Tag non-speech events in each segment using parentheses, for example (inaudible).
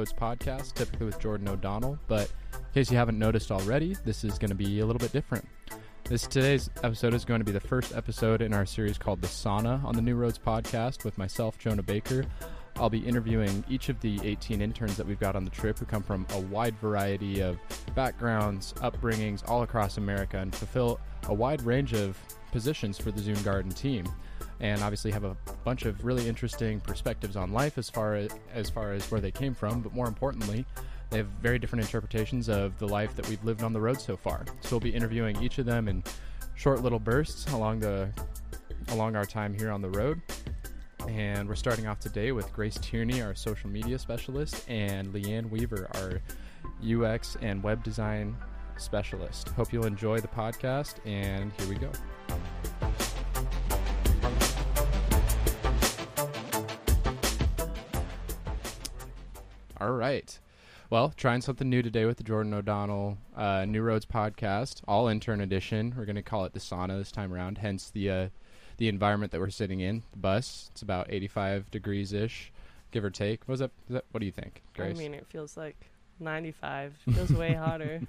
Roads podcast, typically with Jordan O'Donnell. But in case you haven't noticed already, this is going to be a little bit different. This today's episode is going to be the first episode in our series called The Sauna on the New Roads podcast with myself, Jonah Baker. I'll be interviewing each of the 18 interns that we've got on the trip who come from a wide variety of backgrounds, upbringings all across America and fulfill a wide range of positions for the Zoom Garden team and obviously have a bunch of really interesting perspectives on life as far as, as far as where they came from, but more importantly, they have very different interpretations of the life that we've lived on the road so far. So we'll be interviewing each of them in short little bursts along the along our time here on the road. And we're starting off today with Grace Tierney, our social media specialist, and Leanne Weaver, our UX and web design specialist. Hope you'll enjoy the podcast, and here we go. All right. Well, trying something new today with the Jordan O'Donnell uh, New Roads podcast, all intern edition. We're going to call it the sauna this time around. Hence the uh, the environment that we're sitting in. The bus. It's about 85 degrees ish, give or take. What is that? What do you think, Grace? I mean, it feels like 95. It feels way (laughs) hotter.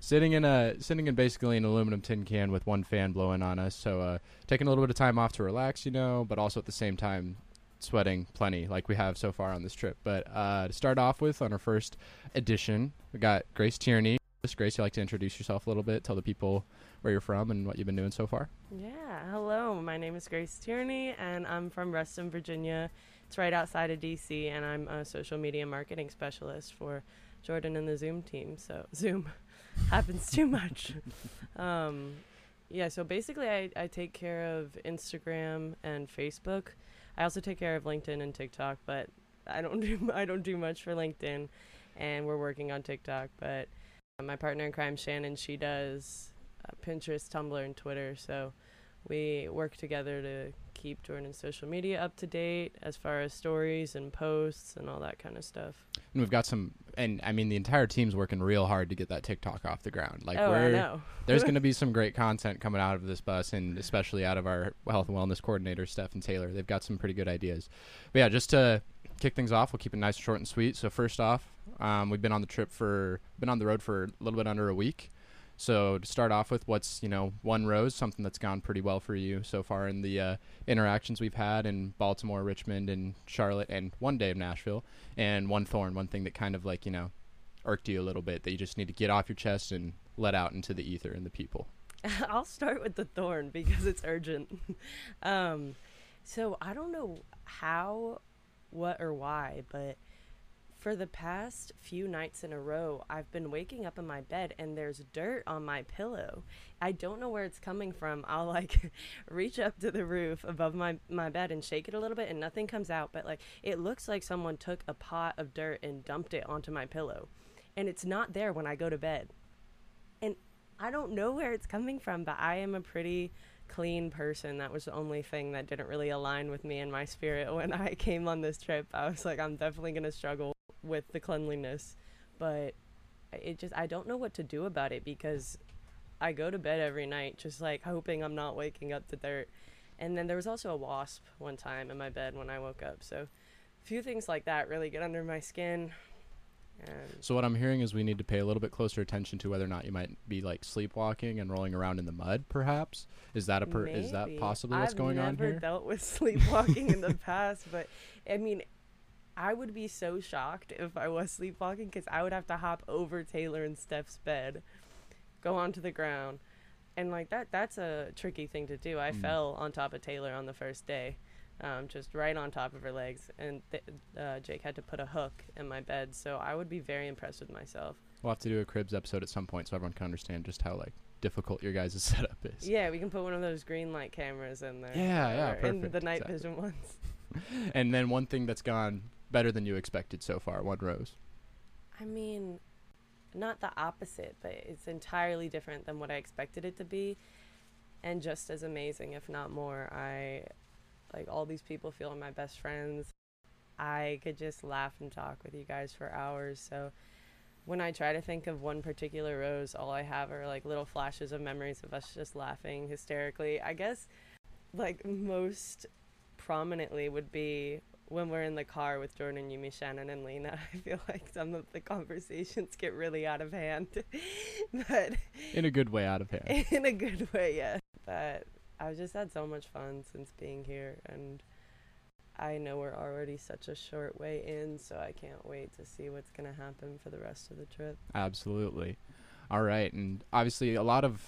sitting in a sitting in basically an aluminum tin can with one fan blowing on us. So uh, taking a little bit of time off to relax, you know, but also at the same time sweating plenty like we have so far on this trip. But uh, to start off with, on our first edition, we got Grace Tierney. Grace, you like to introduce yourself a little bit, tell the people where you're from and what you've been doing so far? Yeah, hello. My name is Grace Tierney, and I'm from Reston, Virginia. It's right outside of DC, and I'm a social media marketing specialist for Jordan and the Zoom team. So (laughs) Zoom (laughs) happens too much. (laughs) Um, yeah, so basically, I, I take care of Instagram and Facebook. I also take care of LinkedIn and TikTok, but I don't (laughs) do I don't do much for LinkedIn, and we're working on TikTok. But my partner in crime, Shannon, she does uh, Pinterest, Tumblr, and Twitter. So we work together to keep Jordan's social media up to date as far as stories and posts and all that kind of stuff. And we've got some, and I mean, the entire team's working real hard to get that TikTok off the ground. Like, oh, we're, I know. there's (laughs) going to be some great content coming out of this bus, and especially out of our health and wellness coordinator, Steph and Taylor. They've got some pretty good ideas. But yeah, just to kick things off, we'll keep it nice, short, and sweet. So first off, um, we've been on the trip for, been on the road for a little bit under a week. So to start off with, what's you know one rose, something that's gone pretty well for you so far in the uh, interactions we've had in Baltimore, Richmond, and Charlotte, and one day of Nashville, and one thorn, one thing that kind of like you know irked you a little bit that you just need to get off your chest and let out into the ether and the people. (laughs) I'll start with the thorn because it's urgent. (laughs) um, so I don't know how, what, or why, but for the past few nights in a row, I've been waking up in my bed and there's dirt on my pillow. I don't know where it's coming from. I'll like (laughs) reach up to the roof above my, my bed and shake it a little bit and nothing comes out, but like it looks like someone took a pot of dirt and dumped it onto my pillow. And it's not there when I go to bed. And I don't know where it's coming from, but I am a pretty clean person. That was the only thing that didn't really align with me and my spirit (laughs) when I came on this trip. I was like, I'm definitely going to struggle with the cleanliness, but it just I don't know what to do about it because I go to bed every night just like hoping I'm not waking up to dirt. And then there was also a wasp one time in my bed when I woke up. So a few things like that really get under my skin. And so what I'm hearing is we need to pay a little bit closer attention to whether or not you might be like sleepwalking and rolling around in the mud. Perhaps is that a per- is that possibly what's I've going on here? I've never dealt with (laughs) sleepwalking in the (laughs) past, but I mean, I would be so shocked if I was sleepwalking because I would have to hop over Taylor and Steph's bed, go onto the ground, and like that. That's a tricky thing to do. I mm. fell on top of Taylor on the first day, um, just right on top of her legs, and th- uh, Jake had to put a hook in my bed. So I would be very impressed with myself. We'll have to do a cribs episode at some point so everyone can understand just how like difficult your guys' (laughs) setup is. Yeah, we can put one of those green light cameras in there. Yeah, yeah, perfect. In the night exactly. vision ones. (laughs) and then one thing that's gone better than you expected so far? One rose. I mean, not the opposite, but it's entirely different than what I expected it to be, and just as amazing, if not more. I like all these people feel my best friends. I could just laugh and talk with you guys for hours. So when I try to think of one particular rose, all I have are like little flashes of memories of us just laughing hysterically. I guess like most prominently would be when we're in the car with Jordan, Yumi, Shannon, and Lena, (laughs) I feel like some of the conversations get really out of hand. (laughs) but in a good way, out of hand. (laughs) In a good way, yeah. But I've just had so much fun since being here, and I know we're already such a short way in, so I can't wait to see what's going to happen for the rest of the trip. Absolutely. All right, and obviously a lot of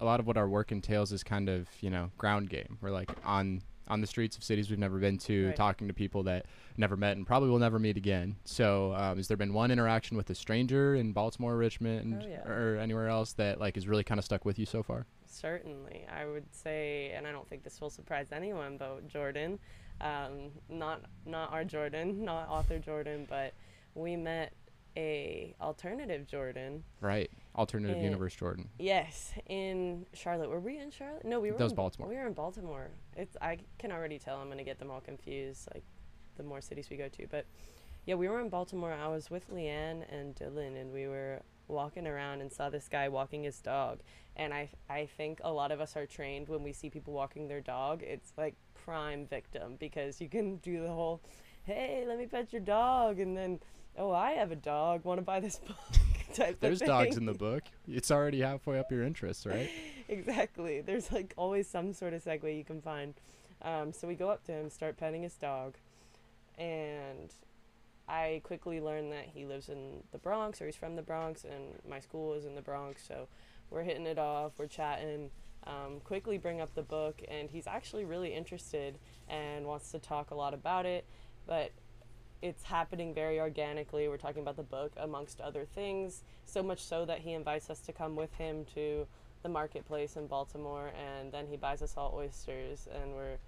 a lot of what our work entails is kind of you know ground game. We're like on on the streets of cities we've never been to, right. talking to people that never met and probably will never meet again. So, um, has there been one interaction with a stranger in Baltimore, Richmond, oh, yeah. or anywhere else that like has really kind of stuck with you so far? Certainly, I would say, and I don't think this will surprise anyone, but Jordan, um, not not our Jordan, (laughs) not author Jordan, but we met a alternative Jordan. Right. Alternative in, universe Jordan. Yes, in Charlotte. Were we in Charlotte? No, we were. That was in, Baltimore. We were in Baltimore. It's. I can already tell. I'm gonna get them all confused. Like, the more cities we go to, but yeah, we were in Baltimore. I was with Leanne and Dylan, and we were walking around and saw this guy walking his dog. And I, I think a lot of us are trained when we see people walking their dog. It's like prime victim because you can do the whole, hey, let me pet your dog, and then oh, I have a dog. Want to buy this (laughs) book? (laughs) type There's dogs in the book. It's already halfway up your interest, right? (laughs) exactly. There's like always some sort of segue you can find. Um, so we go up to him, start petting his dog, and I quickly learn that he lives in the Bronx or he's from the Bronx, and my school is in the Bronx. So we're hitting it off, we're chatting. Um, quickly bring up the book, and he's actually really interested and wants to talk a lot about it. But it's happening very organically. We're talking about the book amongst other things, so much so that he invites us to come with him to the marketplace in Baltimore, and then he buys us all oysters, and we're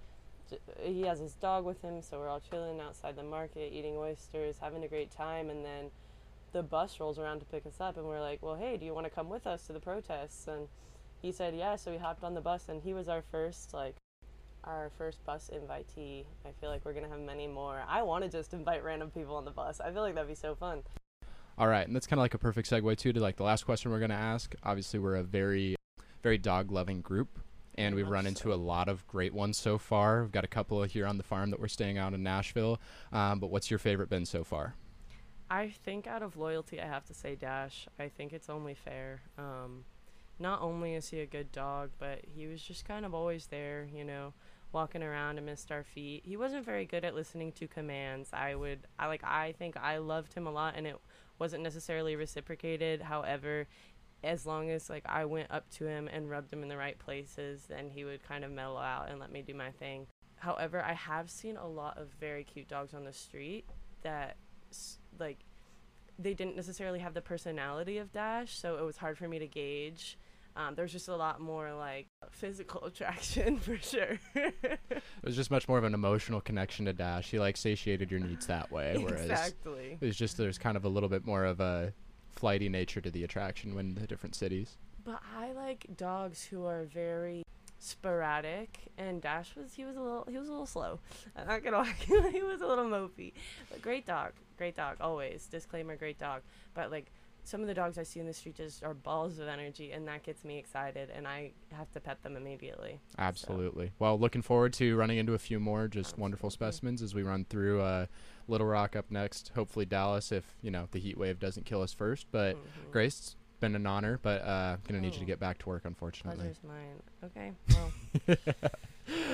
he has his dog with him, so we're all chilling outside the market, eating oysters, having a great time, and then the bus rolls around to pick us up, and we're like, well, hey, do you want to come with us to the protests? And he said, yeah, so we hopped on the bus, and he was our first like our first bus invitee. I feel like we're going to have many more. I want to just invite random people on the bus. I feel like that'd be so fun. All right, and that's kind of like a perfect segue too to like the last question we're going to ask. Obviously, we're a very very dog loving group and we've run into a lot of great ones so far. We've got a couple here on the farm that we're staying out in Nashville. Um, but what's your favorite been so far? I think out of loyalty, I have to say Dash. I think it's only fair. Um, not only is he a good dog, but he was just kind of always there, you know walking around amidst our feet. He wasn't very good at listening to commands. I would I like I think I loved him a lot and it wasn't necessarily reciprocated. However, as long as like I went up to him and rubbed him in the right places, then he would kind of mellow out and let me do my thing. However, I have seen a lot of very cute dogs on the street that like they didn't necessarily have the personality of Dash, so it was hard for me to gauge um, there's just a lot more like physical attraction (laughs) for sure. it was just much more of an emotional connection to Dash. He like satiated your needs that way, (laughs) whereas exactly. it was just there's kind of a little bit more of a flighty nature to the attraction when the different cities. But I like dogs who are very sporadic and Dash was he was a little he was a little slow. I'm not gonna (laughs) lie, he was a little mopey. But great dog. Great dog, always. Disclaimer, great dog. But like some of the dogs I see in the street just are balls of energy, and that gets me excited, and I have to pet them immediately. Absolutely. So. Well, looking forward to running into a few more just Absolutely. wonderful specimens as we run through uh, Little Rock up next. Hopefully Dallas, if you know the heat wave doesn't kill us first. But mm-hmm. Grace, been an honor, but uh, I'm gonna oh. need you to oh. get back to work, unfortunately. Pleasure's mine. Okay. Well,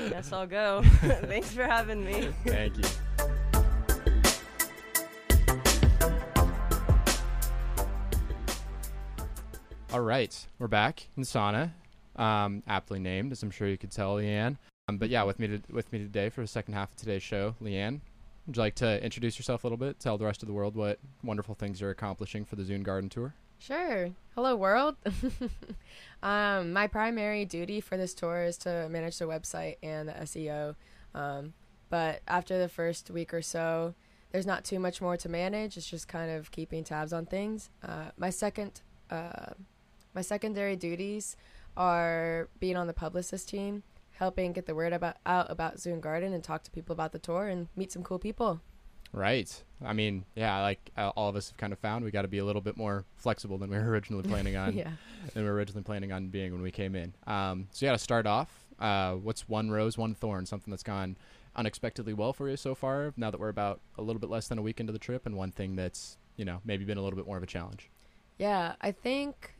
(laughs) guess I'll go. (laughs) (laughs) Thanks for having me. Thank you. All right, we're back in sauna, um, aptly named, as I'm sure you could tell, Leanne. Um, but yeah, with me to, with me today for the second half of today's show, Leanne. Would you like to introduce yourself a little bit? Tell the rest of the world what wonderful things you're accomplishing for the Zune Garden Tour. Sure. Hello, world. (laughs) um, my primary duty for this tour is to manage the website and the SEO. Um, but after the first week or so, there's not too much more to manage. It's just kind of keeping tabs on things. Uh, my second uh, my secondary duties are being on the publicist team, helping get the word about out about Zune Garden and talk to people about the tour and meet some cool people. Right. I mean, yeah, like uh, all of us have kind of found, we got to be a little bit more flexible than we (laughs) were originally planning on. yeah. Than we were originally planning on being when we came in. Um, so you got to start off. Uh, what's one rose, one thorn? Something that's gone unexpectedly well for you so far? Now that we're about a little bit less than a week into the trip, and one thing that's you know maybe been a little bit more of a challenge. Yeah, I think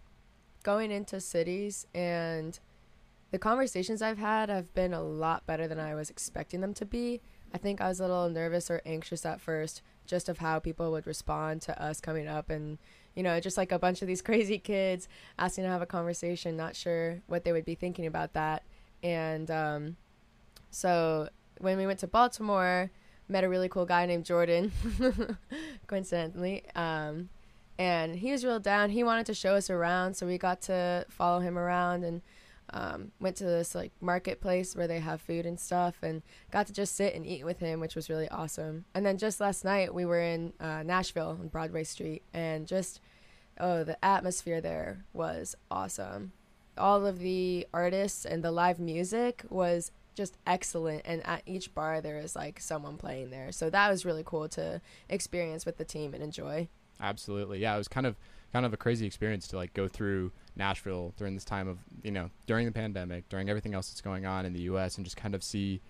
going into cities and the conversations I've had have been a lot better than I was expecting them to be. I think I was a little nervous or anxious at first just of how people would respond to us coming up and you know just like a bunch of these (laughs) crazy kids asking to have a conversation not sure what they would be thinking about that and um, so when we went to baltimore met a really cool guy named jordan (laughs) coincidentally um, and he was real down. He wanted to show us around so we got to follow him around and um, went to this like marketplace where they have food and stuff and got to just sit and eat with him which was really awesome. And then just last night we were in uh, nashville on broadway street and just oh the atmosphere there was awesome. All of the artists and the live music was just excellent and at each bar there is like someone playing there. So that was really cool to experience with the team and enjoy Absolutely. Yeah, it was kind of kind of a crazy experience to like go through Nashville during this time of, you know, during the pandemic, during everything else that's going on in the US and just kind of see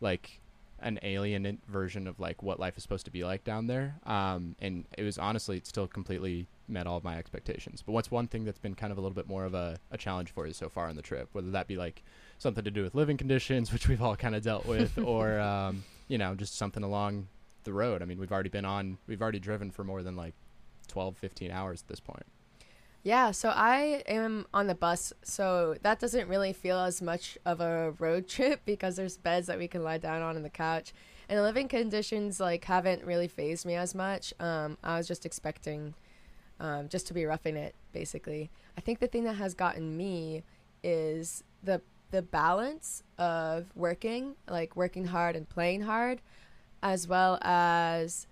like an alien version of like what life is supposed to be like down there. Um, and it was honestly it still completely met all of my expectations. But what's one thing that's been kind of a little bit more of a, a challenge for you so far on the trip? Whether that be like something to do with living conditions, (laughs) which we've all kind of dealt with, (laughs) or um, you know, just something along the road. I mean, we've already been on, we've already driven for more than like 12, 15 hours at this point. Yeah, so I am on the bus, so that doesn't really feel as much of a road (laughs) trip because there's beds that we can lie down on in the couch. And the living conditions like haven't really phased me as much. Um, I was just expecting um, just to be roughing it, basically. I think the thing that has gotten me is the the balance of working, like working hard and playing hard, as well as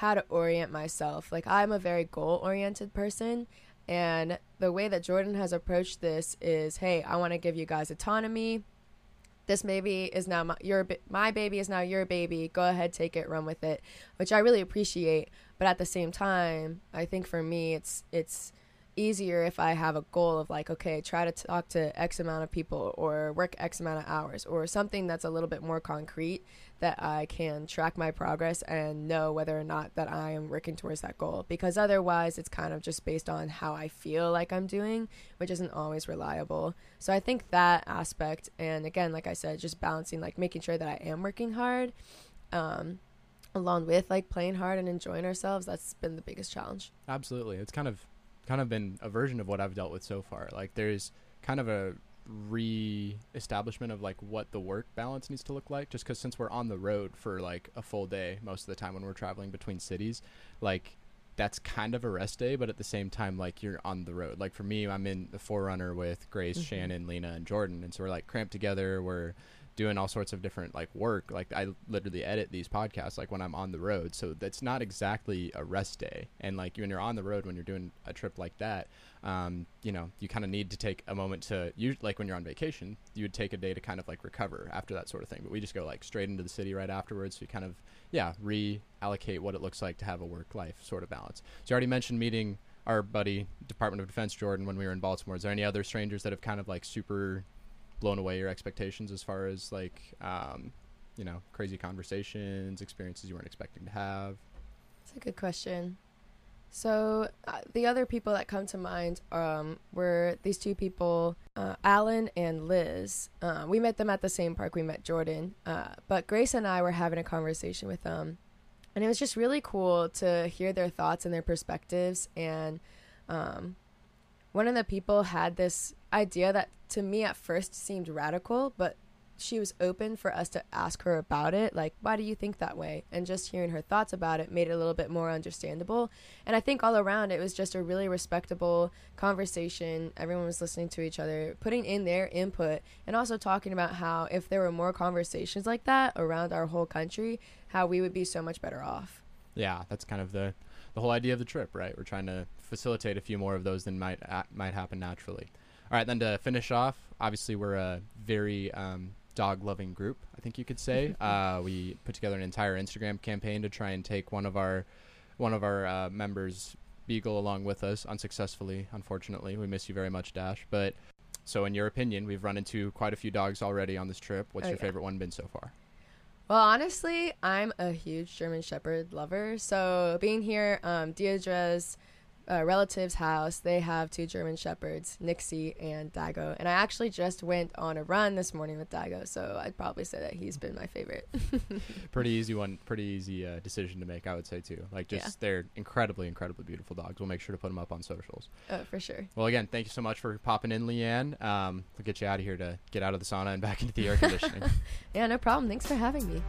how to orient myself. Like I'm a very goal oriented person and the way that Jordan has approached this is, hey, I want to give you guys autonomy. This baby is now my, your my baby is now your baby. Go ahead, take it, run with it, which I really appreciate. But at the same time, I think for me, it's it's easier if I have a goal of like, okay, try to talk to X amount of people or work X amount of hours or something that's a little bit more concrete that I can track my progress and know whether or not that I am working towards that goal. Because otherwise, it's kind of just based on how I feel like I'm doing, which isn't always reliable. So I think that aspect, and again, like I said, just balancing, like making sure that I am working hard. Um, along with like playing hard and enjoying ourselves that's been the biggest challenge absolutely it's kind of kind of been a version of what I've dealt with so far. Like there's kind of a re-establishment of like what the work balance needs to look like just because since we're on the road for like a full day most of the time when we're traveling between cities like that's kind of a rest day but at the same time like you're on the road like for me i'm in the 4Runner with grace mm-hmm. shannon lena and jordan and so we're like cramped together we're doing all sorts of different like work. Like I literally edit these podcasts like when I'm on the road, so that's not exactly a rest day. And like when you're on the road when you're doing a trip like that, um, you know, you kind of need to take a moment to you like when you're on vacation, you would take a day to kind of like recover after that sort of thing. But we just go like straight into the city right afterwards. So you kind of yeah reallocate what it looks like to have a work life sort of balance. So you already mentioned meeting our buddy Department of Defense Jordan when we were in Baltimore. Is there any other strangers that have kind of like super blown away your expectations as far as like um, you know crazy conversations, experiences you weren't expecting to have? That's a good question. So uh, the other people that come to mind um, were these two people, uh, Alan and Liz. Uh, we met them at the same park we met Jordan, uh, but Grace and I were having a conversation with them, and it was just really cool to hear their thoughts and their perspectives. And um, one of the people had this idea that to me at first seemed radical, but she was open for us to ask her about it like why do you think that way? And just hearing her thoughts about it made it a little bit more understandable. And i think all around it was just a really respectable conversation. Everyone was listening to each other putting in their input and also talking about how if there were more conversations like that around our whole country how we would be so much better off. Yeah that's kind of the the whole idea of the trip right? We're trying to facilitate a few more of those than might might happen naturally all right, then to finish off, obviously we're a very um, dog loving group, I think you could say. (laughs) uh, we put together an entire Instagram campaign to try and take one of our one of our uh, members, Beagle, along with us, unsuccessfully, unfortunately. We miss you very much, Dash. But so, in your opinion, we've run into quite a few dogs already on this trip. What's oh, your yeah. favorite one been so far? Well, honestly, I'm a huge German Shepherd lover. So being here, um, Deirdre's uh, relative's house, they have two German Shepherds, Nixie and Dago. And I actually just went on a run this morning with Dago, so I'd probably say that he's been my favorite. (laughs) pretty easy one, pretty easy uh, decision to make, I would say too. Like just Yeah. they're incredibly, incredibly beautiful dogs. We'll make sure to put them up on socials. uh, for sure. Well, again, thank you so much for popping in, Leanne. Um, we'll get you out of here to get out of the sauna and back into the air conditioning. (laughs) Yeah, no problem. Thanks for having me.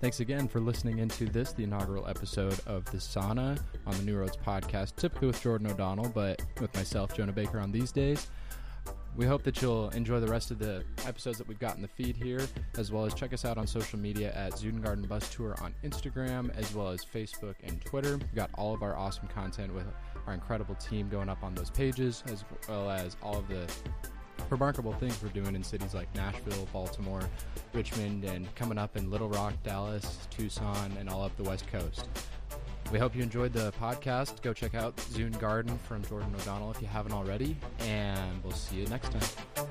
Thanks again for listening into this, the inaugural episode of The Sauna on the New Roads podcast, typically with Jordan O'Donnell, but with myself, Jonah Baker, on these days. We hope that you'll enjoy the rest of the episodes that we've got in the feed here, as well as check us out on social media at Zudengarden Bus Tour on Instagram, as well as Facebook and Twitter. We've got all of our awesome content with our incredible team going up on those pages, as well as all of the remarkable things we're doing in cities like Nashville, Baltimore, Richmond, and coming up in Little Rock, Dallas, Tucson, and all up the West Coast. We hope you enjoyed the podcast. Go check out Zune Garden from Jordan O'Donnell if you haven't already, and we'll see you next time.